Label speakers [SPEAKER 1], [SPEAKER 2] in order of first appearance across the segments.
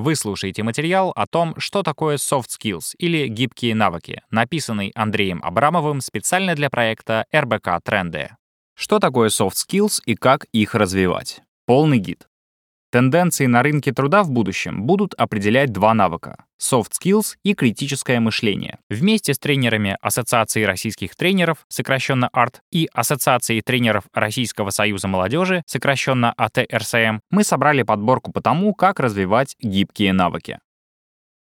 [SPEAKER 1] Вы слушаете материал о том, что такое soft skills или гибкие навыки, написанный Андреем Абрамовым специально для проекта РБК Тренды. Что такое soft skills и как их развивать? Полный гид. Тенденции на рынке труда в будущем будут определять два навыка — soft skills и критическое мышление. Вместе с тренерами Ассоциации российских тренеров, сокращенно АРТ, и Ассоциацией тренеров Российского союза молодежи, сокращенно АТРСМ, мы собрали подборку по тому, как развивать гибкие навыки.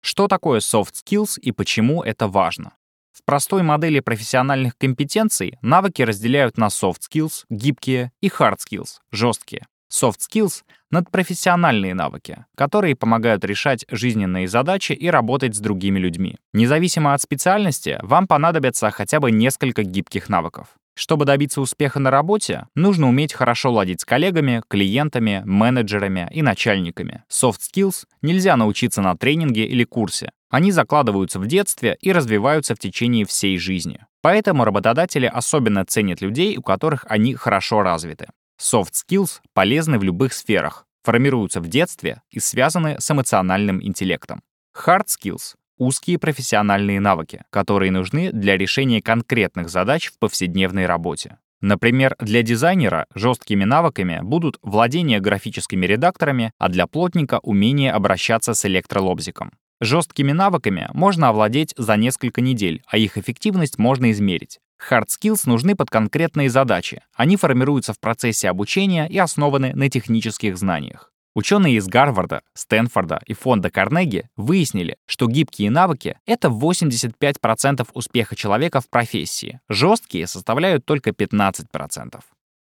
[SPEAKER 1] Что такое soft skills и почему это важно? В простой модели профессиональных компетенций навыки разделяют на soft skills — гибкие и hard skills — жесткие. Soft skills — надпрофессиональные навыки, которые помогают решать жизненные задачи и работать с другими людьми. Независимо от специальности, вам понадобятся хотя бы несколько гибких навыков. Чтобы добиться успеха на работе, нужно уметь хорошо ладить с коллегами, клиентами, менеджерами и начальниками. Soft skills нельзя научиться на тренинге или курсе. Они закладываются в детстве и развиваются в течение всей жизни. Поэтому работодатели особенно ценят людей, у которых они хорошо развиты. Soft skills полезны в любых сферах, формируются в детстве и связаны с эмоциональным интеллектом. Hard skills — узкие профессиональные навыки, которые нужны для решения конкретных задач в повседневной работе. Например, для дизайнера жесткими навыками будут владение графическими редакторами, а для плотника — умение обращаться с электролобзиком. Жесткими навыками можно овладеть за несколько недель, а их эффективность можно измерить. Hard skills нужны под конкретные задачи. Они формируются в процессе обучения и основаны на технических знаниях. Ученые из Гарварда, Стэнфорда и фонда Карнеги выяснили, что гибкие навыки — это 85% успеха человека в профессии, жесткие составляют только 15%.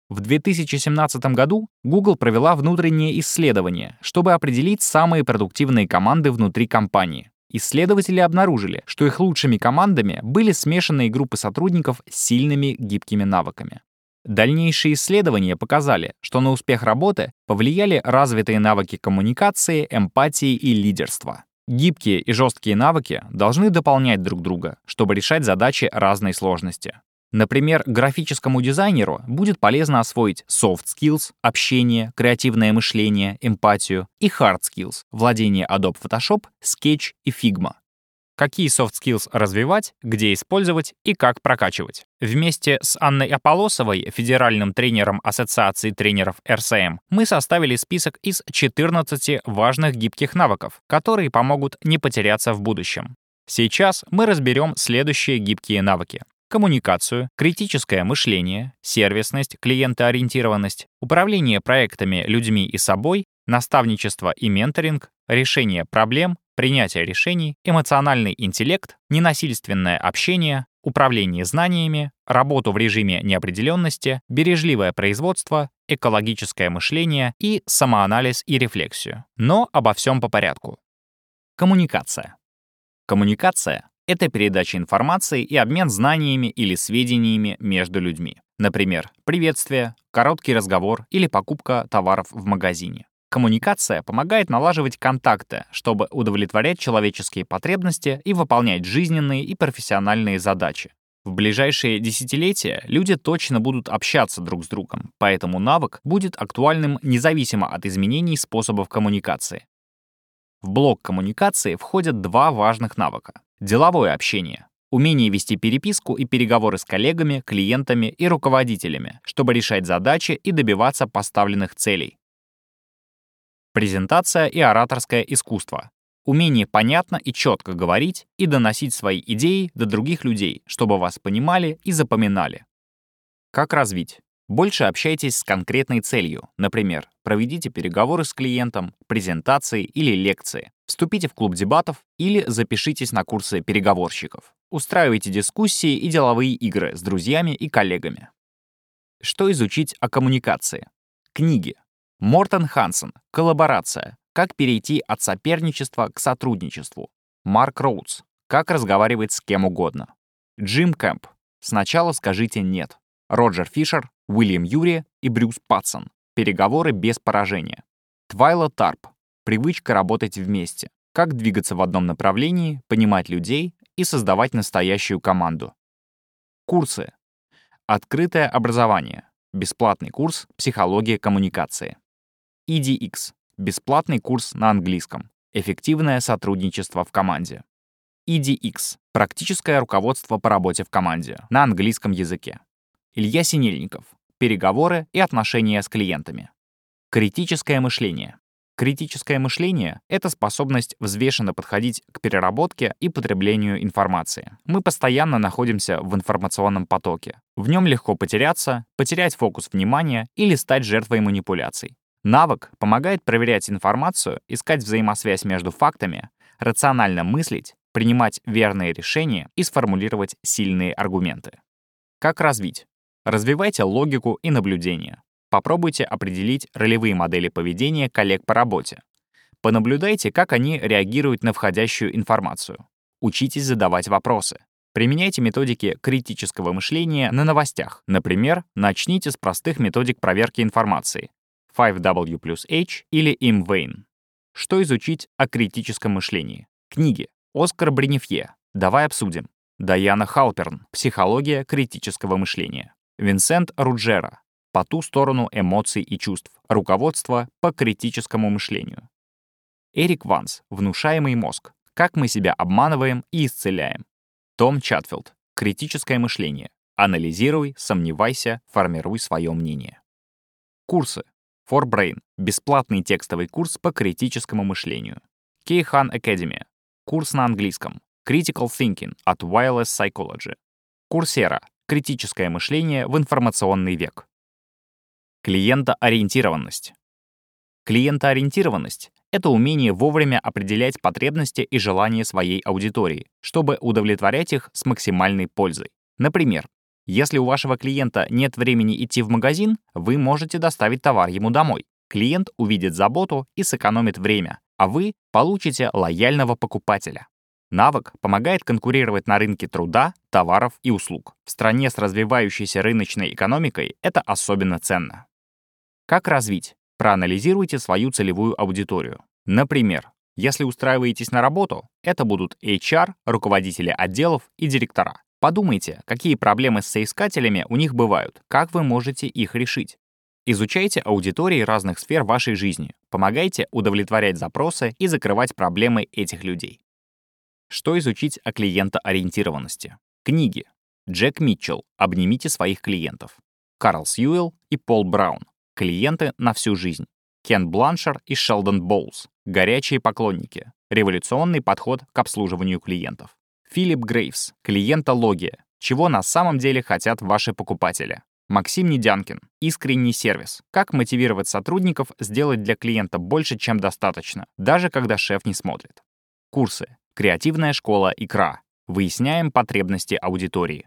[SPEAKER 1] В 2017 году Google провела внутреннее исследование, чтобы определить самые продуктивные команды внутри компании. Исследователи обнаружили, что их лучшими командами были смешанные группы сотрудников с сильными гибкими навыками. Дальнейшие исследования показали, что на успех работы повлияли развитые навыки коммуникации, эмпатии и лидерства. Гибкие и жесткие навыки должны дополнять друг друга, чтобы решать задачи разной сложности. Например, графическому дизайнеру будет полезно освоить soft skills, общение, креативное мышление, эмпатию и hard skills, владение Adobe Photoshop, Sketch и Figma. Какие soft skills развивать, где использовать и как прокачивать. Вместе с Анной Аполосовой, федеральным тренером Ассоциации тренеров РСМ, мы составили список из 14 важных гибких навыков, которые помогут не потеряться в будущем. Сейчас мы разберем следующие гибкие навыки коммуникацию, критическое мышление, сервисность, клиентоориентированность, управление проектами людьми и собой, наставничество и менторинг, решение проблем, принятие решений, эмоциональный интеллект, ненасильственное общение, управление знаниями, работу в режиме неопределенности, бережливое производство, экологическое мышление и самоанализ и рефлексию. Но обо всем по порядку. Коммуникация. Коммуникация это передача информации и обмен знаниями или сведениями между людьми. Например, приветствие, короткий разговор или покупка товаров в магазине. Коммуникация помогает налаживать контакты, чтобы удовлетворять человеческие потребности и выполнять жизненные и профессиональные задачи. В ближайшие десятилетия люди точно будут общаться друг с другом, поэтому навык будет актуальным независимо от изменений способов коммуникации. В блок коммуникации входят два важных навыка Деловое общение. Умение вести переписку и переговоры с коллегами, клиентами и руководителями, чтобы решать задачи и добиваться поставленных целей. Презентация и ораторское искусство. Умение понятно и четко говорить и доносить свои идеи до других людей, чтобы вас понимали и запоминали. Как развить? Больше общайтесь с конкретной целью. Например, проведите переговоры с клиентом, презентации или лекции. Вступите в клуб дебатов или запишитесь на курсы переговорщиков. Устраивайте дискуссии и деловые игры с друзьями и коллегами. Что изучить о коммуникации? Книги. Мортон Хансен. Коллаборация. Как перейти от соперничества к сотрудничеству. Марк Роудс. Как разговаривать с кем угодно. Джим Кэмп. Сначала скажите «нет». Роджер Фишер, Уильям Юри и Брюс Патсон. Переговоры без поражения. Твайла Тарп. Привычка работать вместе. Как двигаться в одном направлении, понимать людей и создавать настоящую команду. Курсы. Открытое образование. Бесплатный курс «Психология коммуникации». EDX. Бесплатный курс на английском. Эффективное сотрудничество в команде. EDX — практическое руководство по работе в команде на английском языке. Илья Синельников — переговоры и отношения с клиентами. Критическое мышление. Критическое мышление — это способность взвешенно подходить к переработке и потреблению информации. Мы постоянно находимся в информационном потоке. В нем легко потеряться, потерять фокус внимания или стать жертвой манипуляций. Навык помогает проверять информацию, искать взаимосвязь между фактами, рационально мыслить, принимать верные решения и сформулировать сильные аргументы. Как развить? Развивайте логику и наблюдение. Попробуйте определить ролевые модели поведения коллег по работе. Понаблюдайте, как они реагируют на входящую информацию. Учитесь задавать вопросы. Применяйте методики критического мышления на новостях. Например, начните с простых методик проверки информации 5W плюс H или IMVAIN. Что изучить о критическом мышлении? Книги. Оскар Бренефье. Давай обсудим. Даяна Халперн. Психология критического мышления. Винсент Руджера по ту сторону эмоций и чувств, руководство по критическому мышлению. Эрик Ванс, внушаемый мозг, как мы себя обманываем и исцеляем. Том Чатфилд, критическое мышление. Анализируй, сомневайся, формируй свое мнение. Курсы. For Brain — бесплатный текстовый курс по критическому мышлению. Кейхан Academy — курс на английском. Critical Thinking от Wireless Psychology. Курсера — критическое мышление в информационный век. Клиентоориентированность. Клиентоориентированность — это умение вовремя определять потребности и желания своей аудитории, чтобы удовлетворять их с максимальной пользой. Например, если у вашего клиента нет времени идти в магазин, вы можете доставить товар ему домой. Клиент увидит заботу и сэкономит время, а вы получите лояльного покупателя. Навык помогает конкурировать на рынке труда, товаров и услуг. В стране с развивающейся рыночной экономикой это особенно ценно. Как развить? Проанализируйте свою целевую аудиторию. Например, если устраиваетесь на работу, это будут HR, руководители отделов и директора. Подумайте, какие проблемы с соискателями у них бывают, как вы можете их решить. Изучайте аудитории разных сфер вашей жизни, помогайте удовлетворять запросы и закрывать проблемы этих людей. Что изучить о клиентоориентированности? Книги. Джек Митчелл «Обнимите своих клиентов». Карл Сьюэлл и Пол Браун Клиенты на всю жизнь. Кен Бланшер и Шелдон Боулс. Горячие поклонники. Революционный подход к обслуживанию клиентов. Филипп Грейвс. Клиентология. Чего на самом деле хотят ваши покупатели. Максим Недянкин. Искренний сервис. Как мотивировать сотрудников сделать для клиента больше, чем достаточно, даже когда шеф не смотрит. Курсы. Креативная школа «Икра». Выясняем потребности аудитории.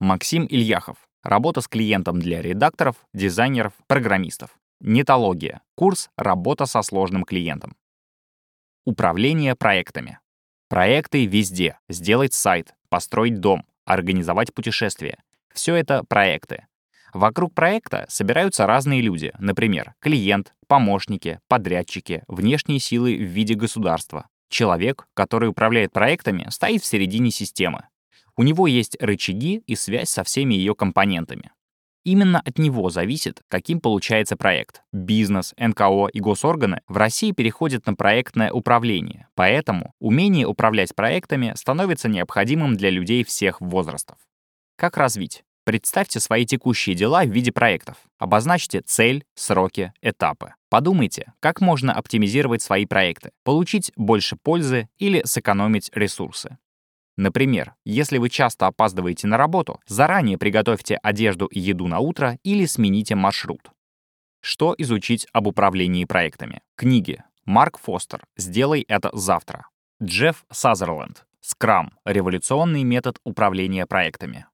[SPEAKER 1] Максим Ильяхов. Работа с клиентом для редакторов, дизайнеров, программистов. Нетология. Курс «Работа со сложным клиентом». Управление проектами. Проекты везде. Сделать сайт, построить дом, организовать путешествие. Все это проекты. Вокруг проекта собираются разные люди, например, клиент, помощники, подрядчики, внешние силы в виде государства. Человек, который управляет проектами, стоит в середине системы. У него есть рычаги и связь со всеми ее компонентами. Именно от него зависит, каким получается проект. Бизнес, НКО и госорганы в России переходят на проектное управление, поэтому умение управлять проектами становится необходимым для людей всех возрастов. Как развить? Представьте свои текущие дела в виде проектов. Обозначьте цель, сроки, этапы. Подумайте, как можно оптимизировать свои проекты, получить больше пользы или сэкономить ресурсы. Например, если вы часто опаздываете на работу, заранее приготовьте одежду и еду на утро или смените маршрут. Что изучить об управлении проектами? Книги. Марк Фостер «Сделай это завтра». Джефф Сазерленд «Скрам. Революционный метод управления проектами».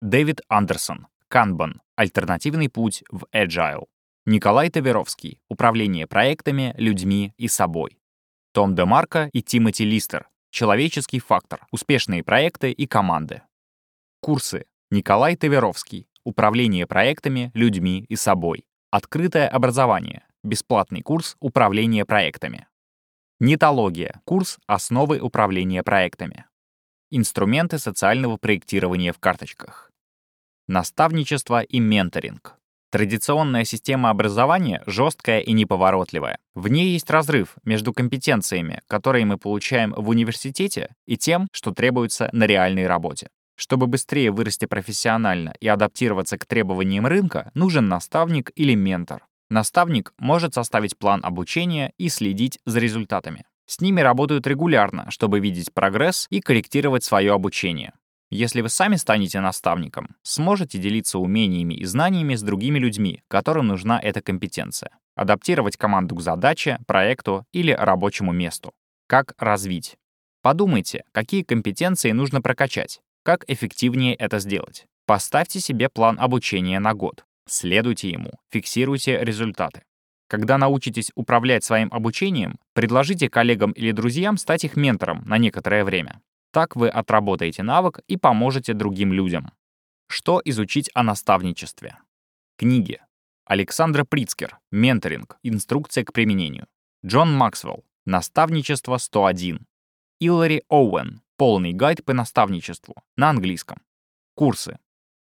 [SPEAKER 1] Дэвид Андерсон «Канбан. Альтернативный путь в Agile». Николай Таверовский «Управление проектами, людьми и собой». Том Демарко и Тимоти Листер Человеческий фактор. Успешные проекты и команды. Курсы. Николай Таверовский. Управление проектами, людьми и собой. Открытое образование. Бесплатный курс управления проектами. Нетология. Курс «Основы управления проектами». Инструменты социального проектирования в карточках. Наставничество и менторинг. Традиционная система образования жесткая и неповоротливая. В ней есть разрыв между компетенциями, которые мы получаем в университете, и тем, что требуется на реальной работе. Чтобы быстрее вырасти профессионально и адаптироваться к требованиям рынка, нужен наставник или ментор. Наставник может составить план обучения и следить за результатами. С ними работают регулярно, чтобы видеть прогресс и корректировать свое обучение. Если вы сами станете наставником, сможете делиться умениями и знаниями с другими людьми, которым нужна эта компетенция. Адаптировать команду к задаче, проекту или рабочему месту. Как развить? Подумайте, какие компетенции нужно прокачать, как эффективнее это сделать. Поставьте себе план обучения на год. Следуйте ему, фиксируйте результаты. Когда научитесь управлять своим обучением, предложите коллегам или друзьям стать их ментором на некоторое время. Так вы отработаете навык и поможете другим людям. Что изучить о наставничестве? Книги. Александра Прицкер. Менторинг. Инструкция к применению. Джон Максвелл. Наставничество 101. Илари Оуэн. Полный гайд по наставничеству. На английском. Курсы.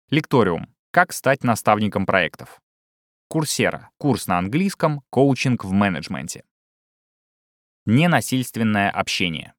[SPEAKER 1] Лекториум. Как стать наставником проектов. Курсера. Курс на английском. Коучинг в менеджменте. Ненасильственное общение.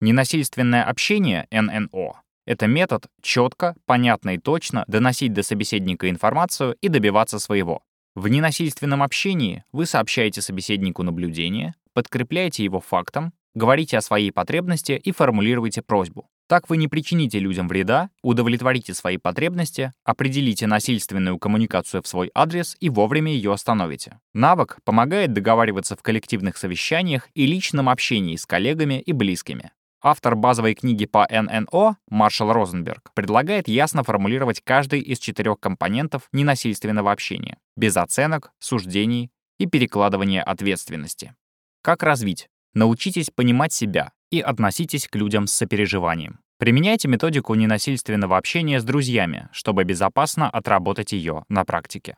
[SPEAKER 1] Ненасильственное общение, ННО, это метод четко, понятно и точно доносить до собеседника информацию и добиваться своего. В ненасильственном общении вы сообщаете собеседнику наблюдение, подкрепляете его фактом, говорите о своей потребности и формулируете просьбу. Так вы не причините людям вреда, удовлетворите свои потребности, определите насильственную коммуникацию в свой адрес и вовремя ее остановите. Навык помогает договариваться в коллективных совещаниях и личном общении с коллегами и близкими. Автор базовой книги по ННО Маршал Розенберг предлагает ясно формулировать каждый из четырех компонентов ненасильственного общения, без оценок, суждений и перекладывания ответственности. Как развить? Научитесь понимать себя и относитесь к людям с сопереживанием. Применяйте методику ненасильственного общения с друзьями, чтобы безопасно отработать ее на практике.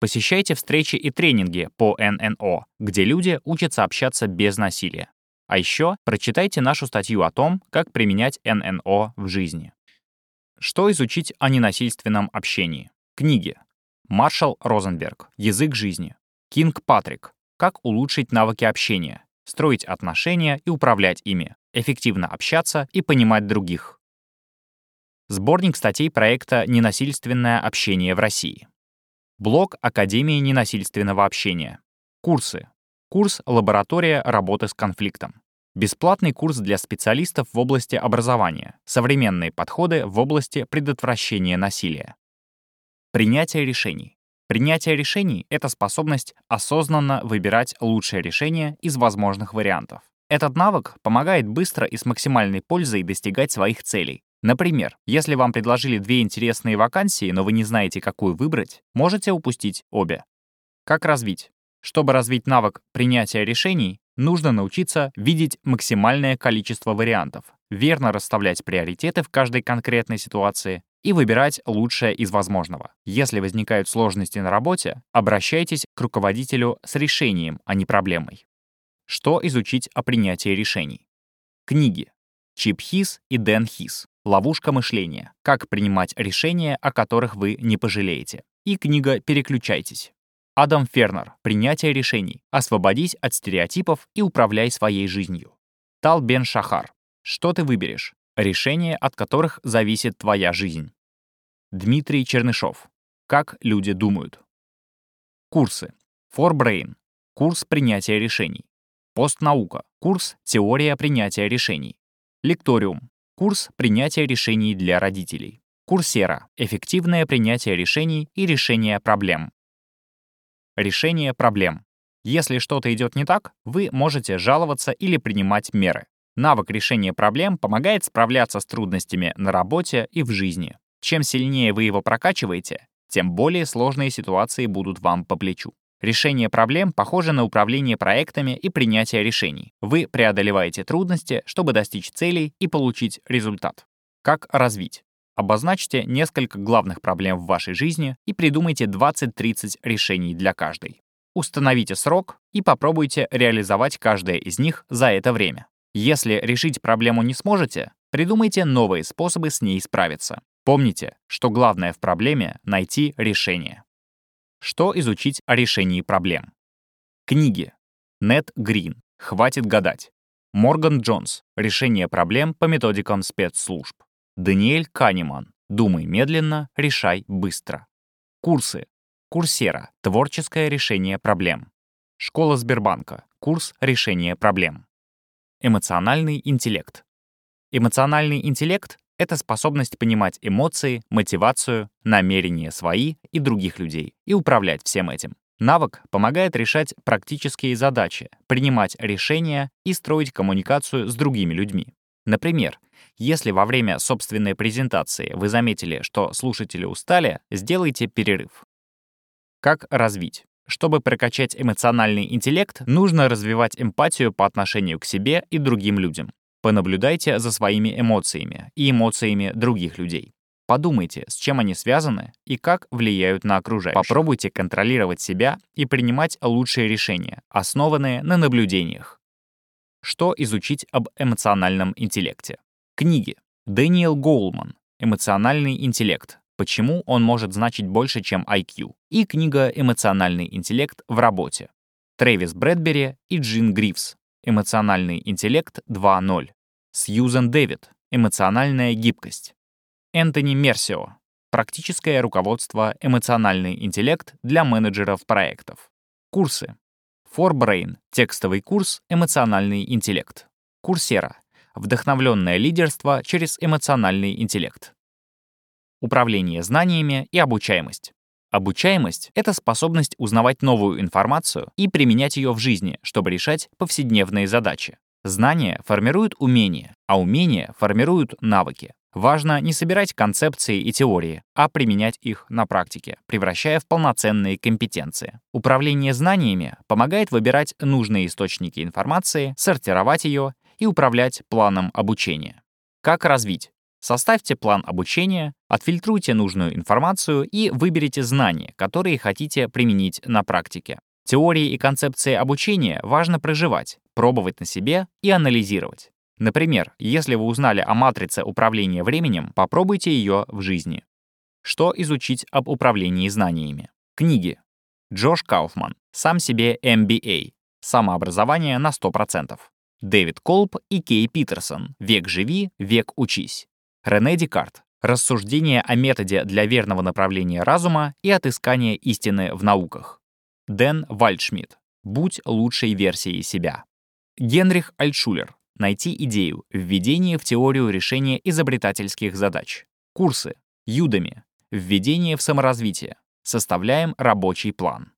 [SPEAKER 1] Посещайте встречи и тренинги по ННО, где люди учатся общаться без насилия. А еще прочитайте нашу статью о том, как применять ННО в жизни. Что изучить о ненасильственном общении? Книги. Маршал Розенберг. Язык жизни. Кинг Патрик. Как улучшить навыки общения, строить отношения и управлять ими, эффективно общаться и понимать других. Сборник статей проекта «Ненасильственное общение в России». Блог Академии ненасильственного общения. Курсы. Курс «Лаборатория работы с конфликтом». Бесплатный курс для специалистов в области образования. Современные подходы в области предотвращения насилия. Принятие решений. Принятие решений — это способность осознанно выбирать лучшее решение из возможных вариантов. Этот навык помогает быстро и с максимальной пользой достигать своих целей. Например, если вам предложили две интересные вакансии, но вы не знаете, какую выбрать, можете упустить обе. Как развить? Чтобы развить навык принятия решений, нужно научиться видеть максимальное количество вариантов, верно расставлять приоритеты в каждой конкретной ситуации и выбирать лучшее из возможного. Если возникают сложности на работе, обращайтесь к руководителю с решением, а не проблемой. Что изучить о принятии решений? Книги. Чип Хис и Дэн Хис. Ловушка мышления. Как принимать решения, о которых вы не пожалеете. И книга «Переключайтесь». Адам Фернер. Принятие решений. Освободись от стереотипов и управляй своей жизнью. Тал Бен Шахар. Что ты выберешь? Решения, от которых зависит твоя жизнь. Дмитрий Чернышов. Как люди думают. Курсы. For Brain. Курс принятия решений. Постнаука. Курс «Теория принятия решений». Лекториум. Курс принятия решений для родителей. Курсера. Эффективное принятие решений и решение проблем. Решение проблем. Если что-то идет не так, вы можете жаловаться или принимать меры. Навык решения проблем помогает справляться с трудностями на работе и в жизни. Чем сильнее вы его прокачиваете, тем более сложные ситуации будут вам по плечу. Решение проблем похоже на управление проектами и принятие решений. Вы преодолеваете трудности, чтобы достичь целей и получить результат. Как развить? Обозначьте несколько главных проблем в вашей жизни и придумайте 20-30 решений для каждой. Установите срок и попробуйте реализовать каждое из них за это время. Если решить проблему не сможете, придумайте новые способы с ней справиться. Помните, что главное в проблеме — найти решение. Что изучить о решении проблем? Книги. Нет Грин. Хватит гадать. Морган Джонс. Решение проблем по методикам спецслужб. Даниэль Канеман. Думай медленно, решай быстро. Курсы. Курсера. Творческое решение проблем. Школа Сбербанка. Курс решения проблем. Эмоциональный интеллект. Эмоциональный интеллект — это способность понимать эмоции, мотивацию, намерения свои и других людей и управлять всем этим. Навык помогает решать практические задачи, принимать решения и строить коммуникацию с другими людьми. Например, если во время собственной презентации вы заметили, что слушатели устали, сделайте перерыв. Как развить? Чтобы прокачать эмоциональный интеллект, нужно развивать эмпатию по отношению к себе и другим людям. Понаблюдайте за своими эмоциями и эмоциями других людей. Подумайте, с чем они связаны и как влияют на окружающих. Попробуйте контролировать себя и принимать лучшие решения, основанные на наблюдениях. Что изучить об эмоциональном интеллекте? Книги. Дэниел Гоулман. Эмоциональный интеллект. Почему он может значить больше, чем IQ? И книга «Эмоциональный интеллект в работе». Трэвис Брэдбери и Джин Грифс. «Эмоциональный интеллект 2.0». Сьюзен Дэвид. «Эмоциональная гибкость». Энтони Мерсио. Практическое руководство «Эмоциональный интеллект для менеджеров проектов». Курсы. ForBrain. Текстовый курс «Эмоциональный интеллект». Курсера. Вдохновленное лидерство через эмоциональный интеллект. Управление знаниями и обучаемость. Обучаемость — это способность узнавать новую информацию и применять ее в жизни, чтобы решать повседневные задачи. Знания формируют умения, а умения формируют навыки. Важно не собирать концепции и теории, а применять их на практике, превращая в полноценные компетенции. Управление знаниями помогает выбирать нужные источники информации, сортировать ее и управлять планом обучения. Как развить? Составьте план обучения, отфильтруйте нужную информацию и выберите знания, которые хотите применить на практике. Теории и концепции обучения важно проживать, пробовать на себе и анализировать. Например, если вы узнали о матрице управления временем, попробуйте ее в жизни. Что изучить об управлении знаниями? Книги. Джош Кауфман. Сам себе MBA. Самообразование на 100%. Дэвид Колб и Кей Питерсон. Век живи, век учись. Рене Декарт. Рассуждение о методе для верного направления разума и отыскания истины в науках. Дэн Вальдшмидт. Будь лучшей версией себя. Генрих Альтшулер. Найти идею. Введение в теорию решения изобретательских задач. Курсы. Юдами. Введение в саморазвитие. Составляем рабочий план.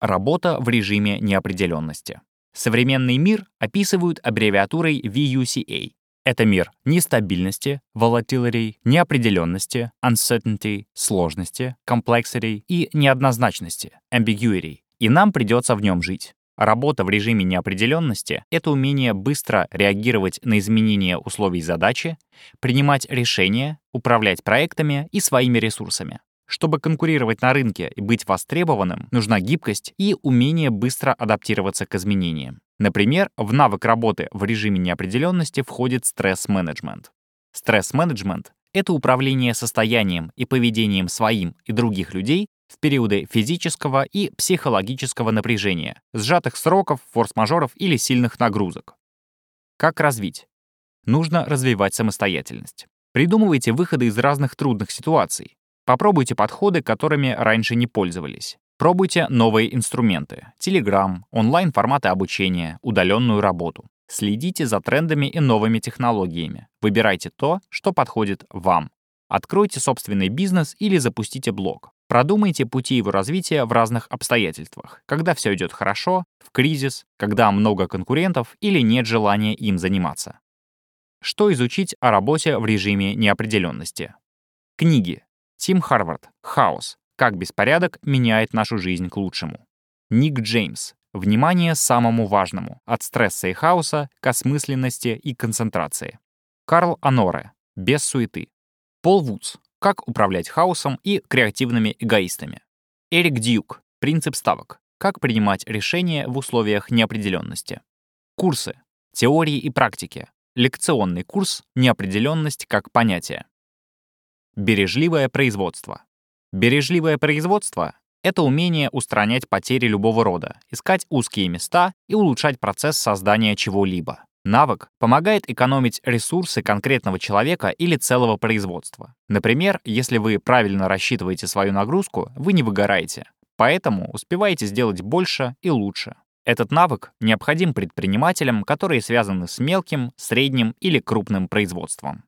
[SPEAKER 1] Работа в режиме неопределенности. Современный мир описывают аббревиатурой VUCA это мир нестабильности, volatility, неопределенности, uncertainty, сложности, complexity и неоднозначности, ambiguity. И нам придется в нем жить. Работа в режиме неопределенности — это умение быстро реагировать на изменения условий задачи, принимать решения, управлять проектами и своими ресурсами. Чтобы конкурировать на рынке и быть востребованным, нужна гибкость и умение быстро адаптироваться к изменениям. Например, в навык работы в режиме неопределенности входит стресс-менеджмент. Стресс-менеджмент — это управление состоянием и поведением своим и других людей в периоды физического и психологического напряжения, сжатых сроков, форс-мажоров или сильных нагрузок. Как развить? Нужно развивать самостоятельность. Придумывайте выходы из разных трудных ситуаций. Попробуйте подходы, которыми раньше не пользовались. Пробуйте новые инструменты — Telegram, онлайн-форматы обучения, удаленную работу. Следите за трендами и новыми технологиями. Выбирайте то, что подходит вам. Откройте собственный бизнес или запустите блог. Продумайте пути его развития в разных обстоятельствах, когда все идет хорошо, в кризис, когда много конкурентов или нет желания им заниматься. Что изучить о работе в режиме неопределенности? Книги. Тим Харвард. Хаос. Как беспорядок меняет нашу жизнь к лучшему. Ник Джеймс. Внимание самому важному. От стресса и хаоса к осмысленности и концентрации. Карл Аноре. Без суеты. Пол Вудс. Как управлять хаосом и креативными эгоистами. Эрик Дьюк. Принцип ставок. Как принимать решения в условиях неопределенности. Курсы. Теории и практики. Лекционный курс «Неопределенность как понятие». Бережливое производство. Бережливое производство — это умение устранять потери любого рода, искать узкие места и улучшать процесс создания чего-либо. Навык помогает экономить ресурсы конкретного человека или целого производства. Например, если вы правильно рассчитываете свою нагрузку, вы не выгораете. Поэтому успеваете сделать больше и лучше. Этот навык необходим предпринимателям, которые связаны с мелким, средним или крупным производством.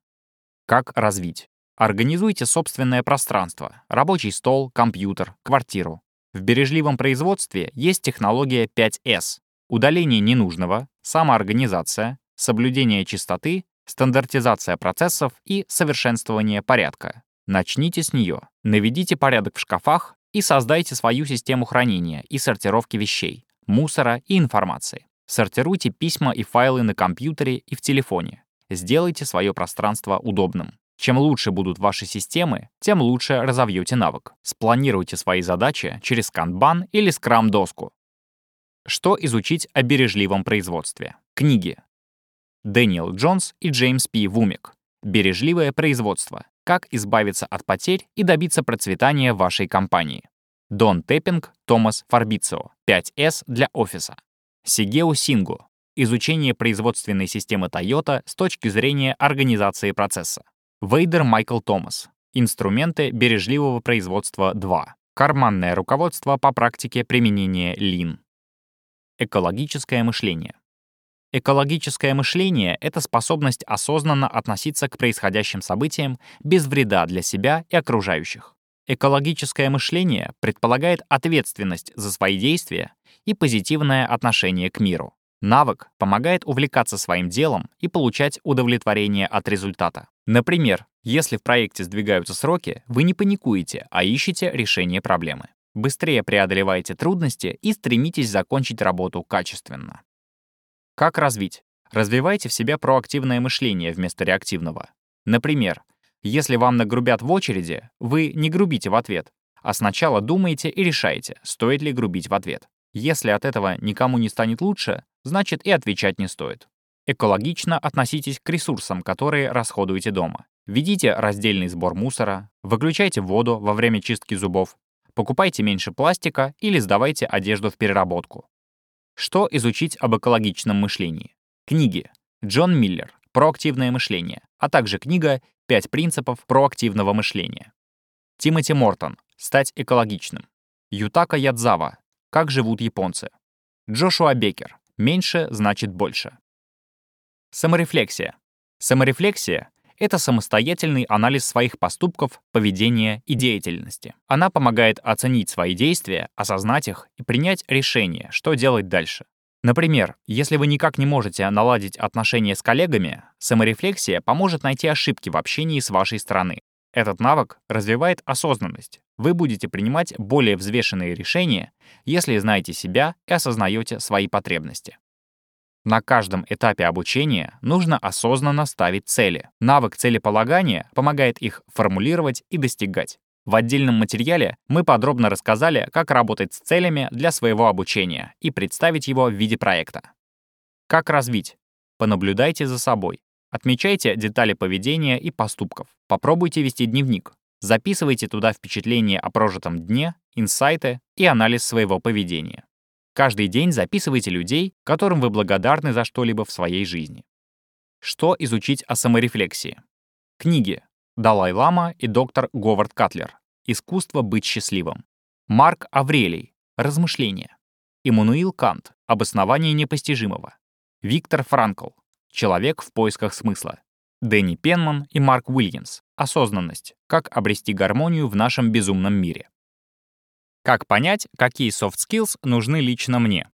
[SPEAKER 1] Как развить? Организуйте собственное пространство, рабочий стол, компьютер, квартиру. В бережливом производстве есть технология 5S — удаление ненужного, самоорганизация, соблюдение чистоты, стандартизация процессов и совершенствование порядка. Начните с нее. Наведите порядок в шкафах и создайте свою систему хранения и сортировки вещей мусора и информации. Сортируйте письма и файлы на компьютере и в телефоне. Сделайте свое пространство удобным. Чем лучше будут ваши системы, тем лучше разовьете навык. Спланируйте свои задачи через Kanban или Scrum-доску. Что изучить о бережливом производстве? Книги. Дэниел Джонс и Джеймс П. Вумек. Бережливое производство. Как избавиться от потерь и добиться процветания вашей компании. Дон Таппинг, Томас Фабрицио, 5S для офиса. Сигео Сингу. Изучение производственной системы Toyota с точки зрения организации процесса. Вейдер Майкл Томас. Инструменты бережливого производства 2. Карманное руководство по практике применения Lean. Экологическое мышление. Экологическое мышление — это способность осознанно относиться к происходящим событиям без вреда для себя и окружающих. Экологическое мышление предполагает ответственность за свои действия и позитивное отношение к миру. Навык помогает увлекаться своим делом и получать удовлетворение от результата. Например, если в проекте сдвигаются сроки, вы не паникуете, а ищете решение проблемы. Быстрее преодолеваете трудности и стремитесь закончить работу качественно. Как развить? Развивайте в себе проактивное мышление вместо реактивного. Например, если вам нагрубят в очереди, вы не грубите в ответ, а сначала думаете и решаете, стоит ли грубить в ответ. Если от этого никому не станет лучше, значит и отвечать не стоит. Экологично относитесь к ресурсам, которые расходуете дома. Ведите раздельный сбор мусора, выключайте воду во время чистки зубов, покупайте меньше пластика или сдавайте одежду в переработку. Что изучить об экологичном мышлении? Книги. Джон Миллер «Проактивное мышление», а также книга «Пять принципов проактивного мышления». Тимоти Мортон «Стать экологичным». Ютака Ядзава «Как живут японцы». Джошуа Бекер «Меньше значит больше». Саморефлексия. Саморефлексия — это самостоятельный анализ своих поступков, поведения и деятельности. Она помогает оценить свои действия, осознать их и принять решение, что делать дальше. Например, если вы никак не можете наладить отношения с коллегами, саморефлексия поможет найти ошибки в общении с вашей стороны. Этот навык развивает осознанность. Вы будете принимать более взвешенные решения, если знаете себя и осознаете свои потребности. На каждом этапе обучения нужно осознанно ставить цели. Навык целеполагания помогает их формулировать и достигать. В отдельном материале мы подробно рассказали, как работать с целями для своего обучения и представить его в виде проекта. Как развить? Понаблюдайте за собой. Отмечайте детали поведения и поступков. Попробуйте вести дневник. Записывайте туда впечатления о прожитом дне, инсайты и анализ своего поведения. Каждый день записывайте людей, которым вы благодарны за что-либо в своей жизни. Что изучить о саморефлексии? Книги Далай-Лама и доктор Говард Катлер. Искусство быть счастливым. Марк Аврелий. Размышления. Иммануил Кант. Обоснование непостижимого. Виктор Франкл. Человек в поисках смысла. Дэнни Пенман и Марк Уильямс. Осознанность. Как обрести гармонию в нашем безумном мире. Как понять, какие soft skills нужны лично мне?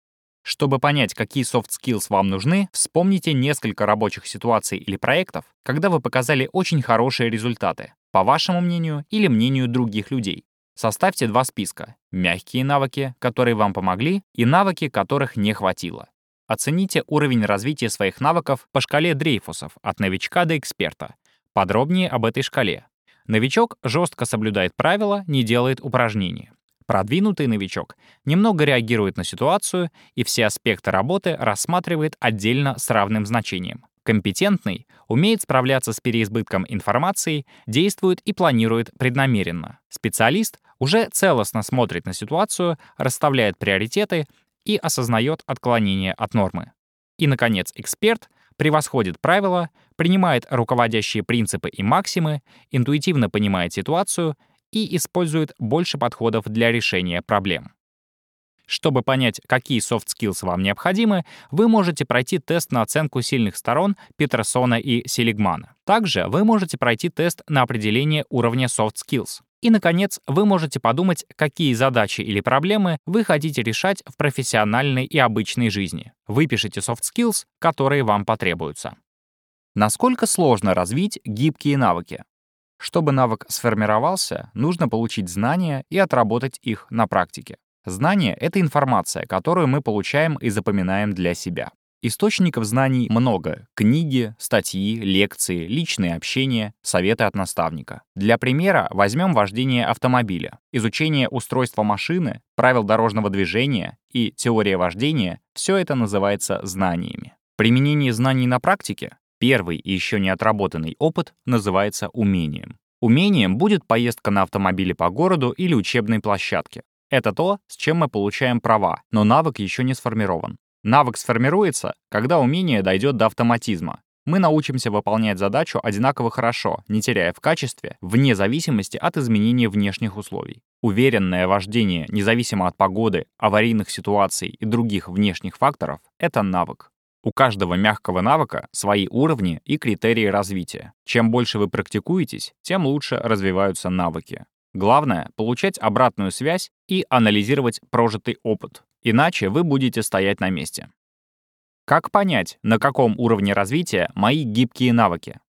[SPEAKER 1] Чтобы понять, какие soft skills вам нужны, вспомните несколько рабочих ситуаций или проектов, когда вы показали очень хорошие результаты, по вашему мнению или мнению других людей. Составьте два списка — мягкие навыки, которые вам помогли, и навыки, которых не хватило. Оцените уровень развития своих навыков по шкале Дрейфусов от новичка до эксперта. Подробнее об этой шкале. Новичок жестко соблюдает правила, не делает упражнения. Продвинутый новичок немного реагирует на ситуацию и все аспекты работы рассматривает отдельно с равным значением. Компетентный умеет справляться с переизбытком информации, действует и планирует преднамеренно. Специалист уже целостно смотрит на ситуацию, расставляет приоритеты и осознает отклонение от нормы. И, наконец, эксперт превосходит правила, принимает руководящие принципы и максимы, интуитивно понимает ситуацию и использует больше подходов для решения проблем. Чтобы понять, какие soft skills вам необходимы, вы можете пройти тест на оценку сильных сторон Петерсона и Селигмана. Также вы можете пройти тест на определение уровня soft skills. И, наконец, вы можете подумать, какие задачи или проблемы вы хотите решать в профессиональной и обычной жизни. Выпишите soft skills, которые вам потребуются. Насколько сложно развить гибкие навыки? Чтобы навык сформировался, нужно получить знания и отработать их на практике. Знание — это информация, которую мы получаем и запоминаем для себя. Источников знаний много — книги, статьи, лекции, личные общения, советы от наставника. Для примера возьмем вождение автомобиля. Изучение устройства машины, правил дорожного движения и теория вождения — все это называется знаниями. Применение знаний на практике, первый и еще не отработанный опыт, называется умением. Умением будет поездка на автомобиле по городу или учебной площадке. Это то, с чем мы получаем права, но навык еще не сформирован. Навык сформируется, когда умение дойдет до автоматизма. Мы научимся выполнять задачу одинаково хорошо, не теряя в качестве, вне зависимости от изменения внешних условий. Уверенное вождение, независимо от погоды, аварийных ситуаций и других внешних факторов, это навык. У каждого мягкого навыка свои уровни и критерии развития. Чем больше вы практикуетесь, тем лучше развиваются навыки. Главное — получать обратную связь и анализировать прожитый опыт. Иначе вы будете стоять на месте. Как понять, на каком уровне развития мои гибкие навыки?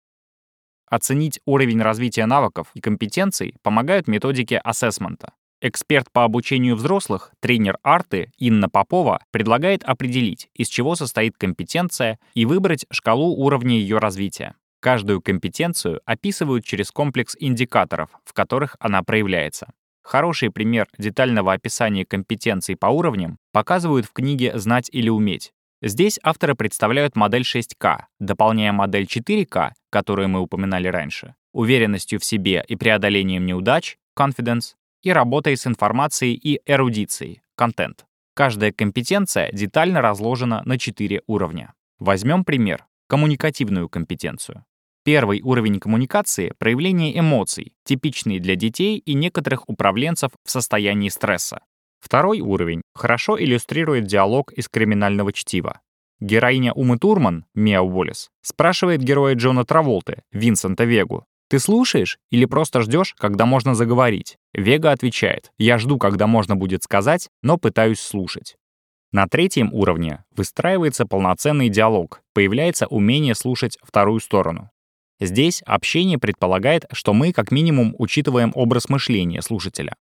[SPEAKER 1] Оценить уровень развития навыков и компетенций помогают методики ассессмента. Эксперт по обучению взрослых, тренер арты Инна Попова предлагает определить, из чего состоит компетенция и выбрать шкалу уровня ее развития. Каждую компетенцию описывают через комплекс индикаторов, в которых она проявляется. Хороший пример детального описания компетенций по уровням показывают в книге «Знать или уметь». Здесь авторы представляют модель 6К, дополняя модель 4К, которую мы упоминали раньше, уверенностью в себе и преодолением неудач, confidence, и работой с информацией и эрудицией, content. Каждая компетенция детально разложена на 4 уровня. Возьмем пример — коммуникативную компетенцию. Первый уровень коммуникации — проявление эмоций, типичные для детей и некоторых управленцев в состоянии стресса. Второй уровень хорошо иллюстрирует диалог из криминального чтива. Героиня Умы Турман, Миа Уоллес, спрашивает героя Джона Траволты, Винсента Вегу, «Ты слушаешь или просто ждешь, когда можно заговорить?» Вега отвечает, «Я жду, когда можно будет сказать, но пытаюсь слушать». На третьем уровне выстраивается полноценный диалог, появляется умение слушать вторую сторону. Здесь общение предполагает, что мы как минимум учитываем образ мышления слушателя.